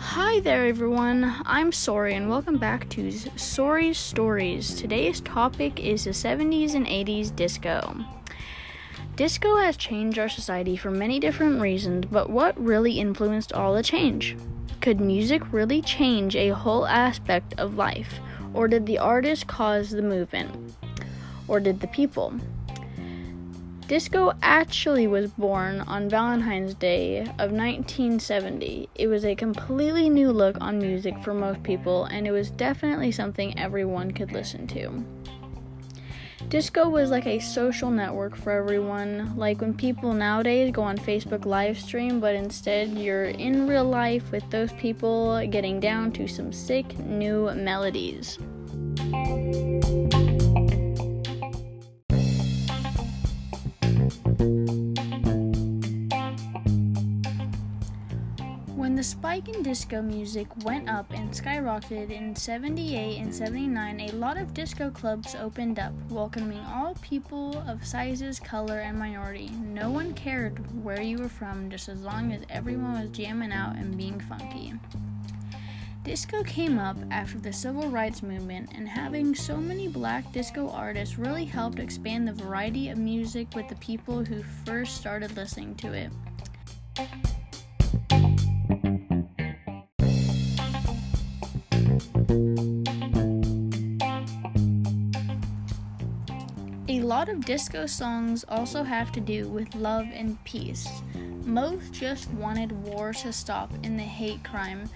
Hi there, everyone. I'm Sori, and welcome back to Sori's Stories. Today's topic is the 70s and 80s disco. Disco has changed our society for many different reasons, but what really influenced all the change? Could music really change a whole aspect of life? Or did the artist cause the movement? Or did the people? Disco actually was born on Valentine's Day of 1970. It was a completely new look on music for most people, and it was definitely something everyone could listen to. Disco was like a social network for everyone, like when people nowadays go on Facebook live stream, but instead you're in real life with those people getting down to some sick new melodies. When the spike in disco music went up and skyrocketed in 78 and 79, a lot of disco clubs opened up, welcoming all people of sizes, color, and minority. No one cared where you were from, just as long as everyone was jamming out and being funky. Disco came up after the civil rights movement, and having so many black disco artists really helped expand the variety of music with the people who first started listening to it. Lot of disco songs also have to do with love and peace. Most just wanted war to stop and the hate crime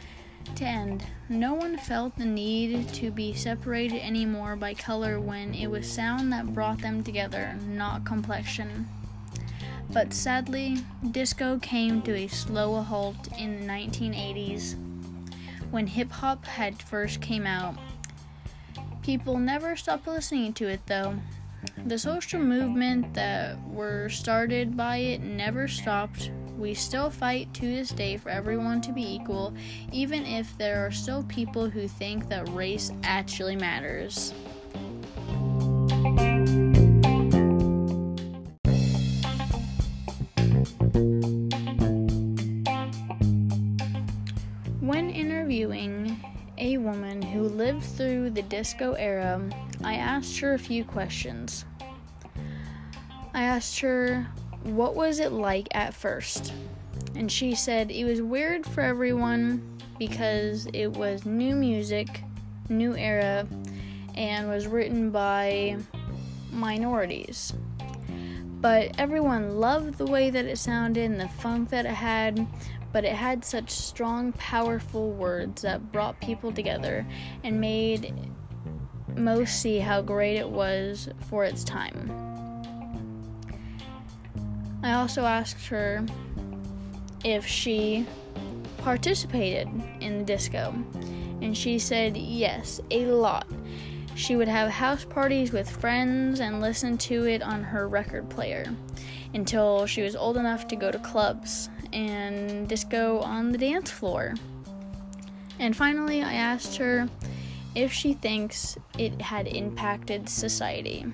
to end. No one felt the need to be separated anymore by color when it was sound that brought them together, not complexion. But sadly, disco came to a slow halt in the 1980s when hip hop had first came out. People never stopped listening to it though. The social movement that were started by it never stopped. We still fight to this day for everyone to be equal, even if there are still people who think that race actually matters. When interviewing a woman who lived through the disco era, I asked her a few questions. I asked her, What was it like at first? And she said it was weird for everyone because it was new music, new era, and was written by minorities. But everyone loved the way that it sounded and the funk that it had, but it had such strong, powerful words that brought people together and made most see how great it was for its time. I also asked her if she participated in the disco, and she said yes, a lot. She would have house parties with friends and listen to it on her record player until she was old enough to go to clubs and disco on the dance floor. And finally, I asked her if she thinks it had impacted society.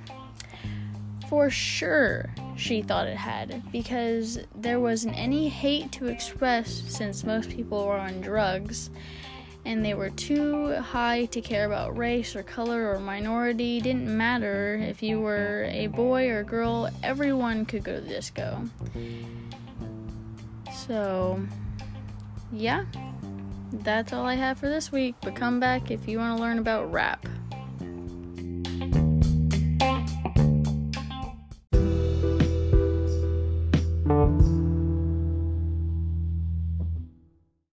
For sure, she thought it had, because there wasn't any hate to express since most people were on drugs and they were too high to care about race or color or minority. Didn't matter if you were a boy or girl, everyone could go to the disco. So, yeah, that's all I have for this week. But come back if you want to learn about rap.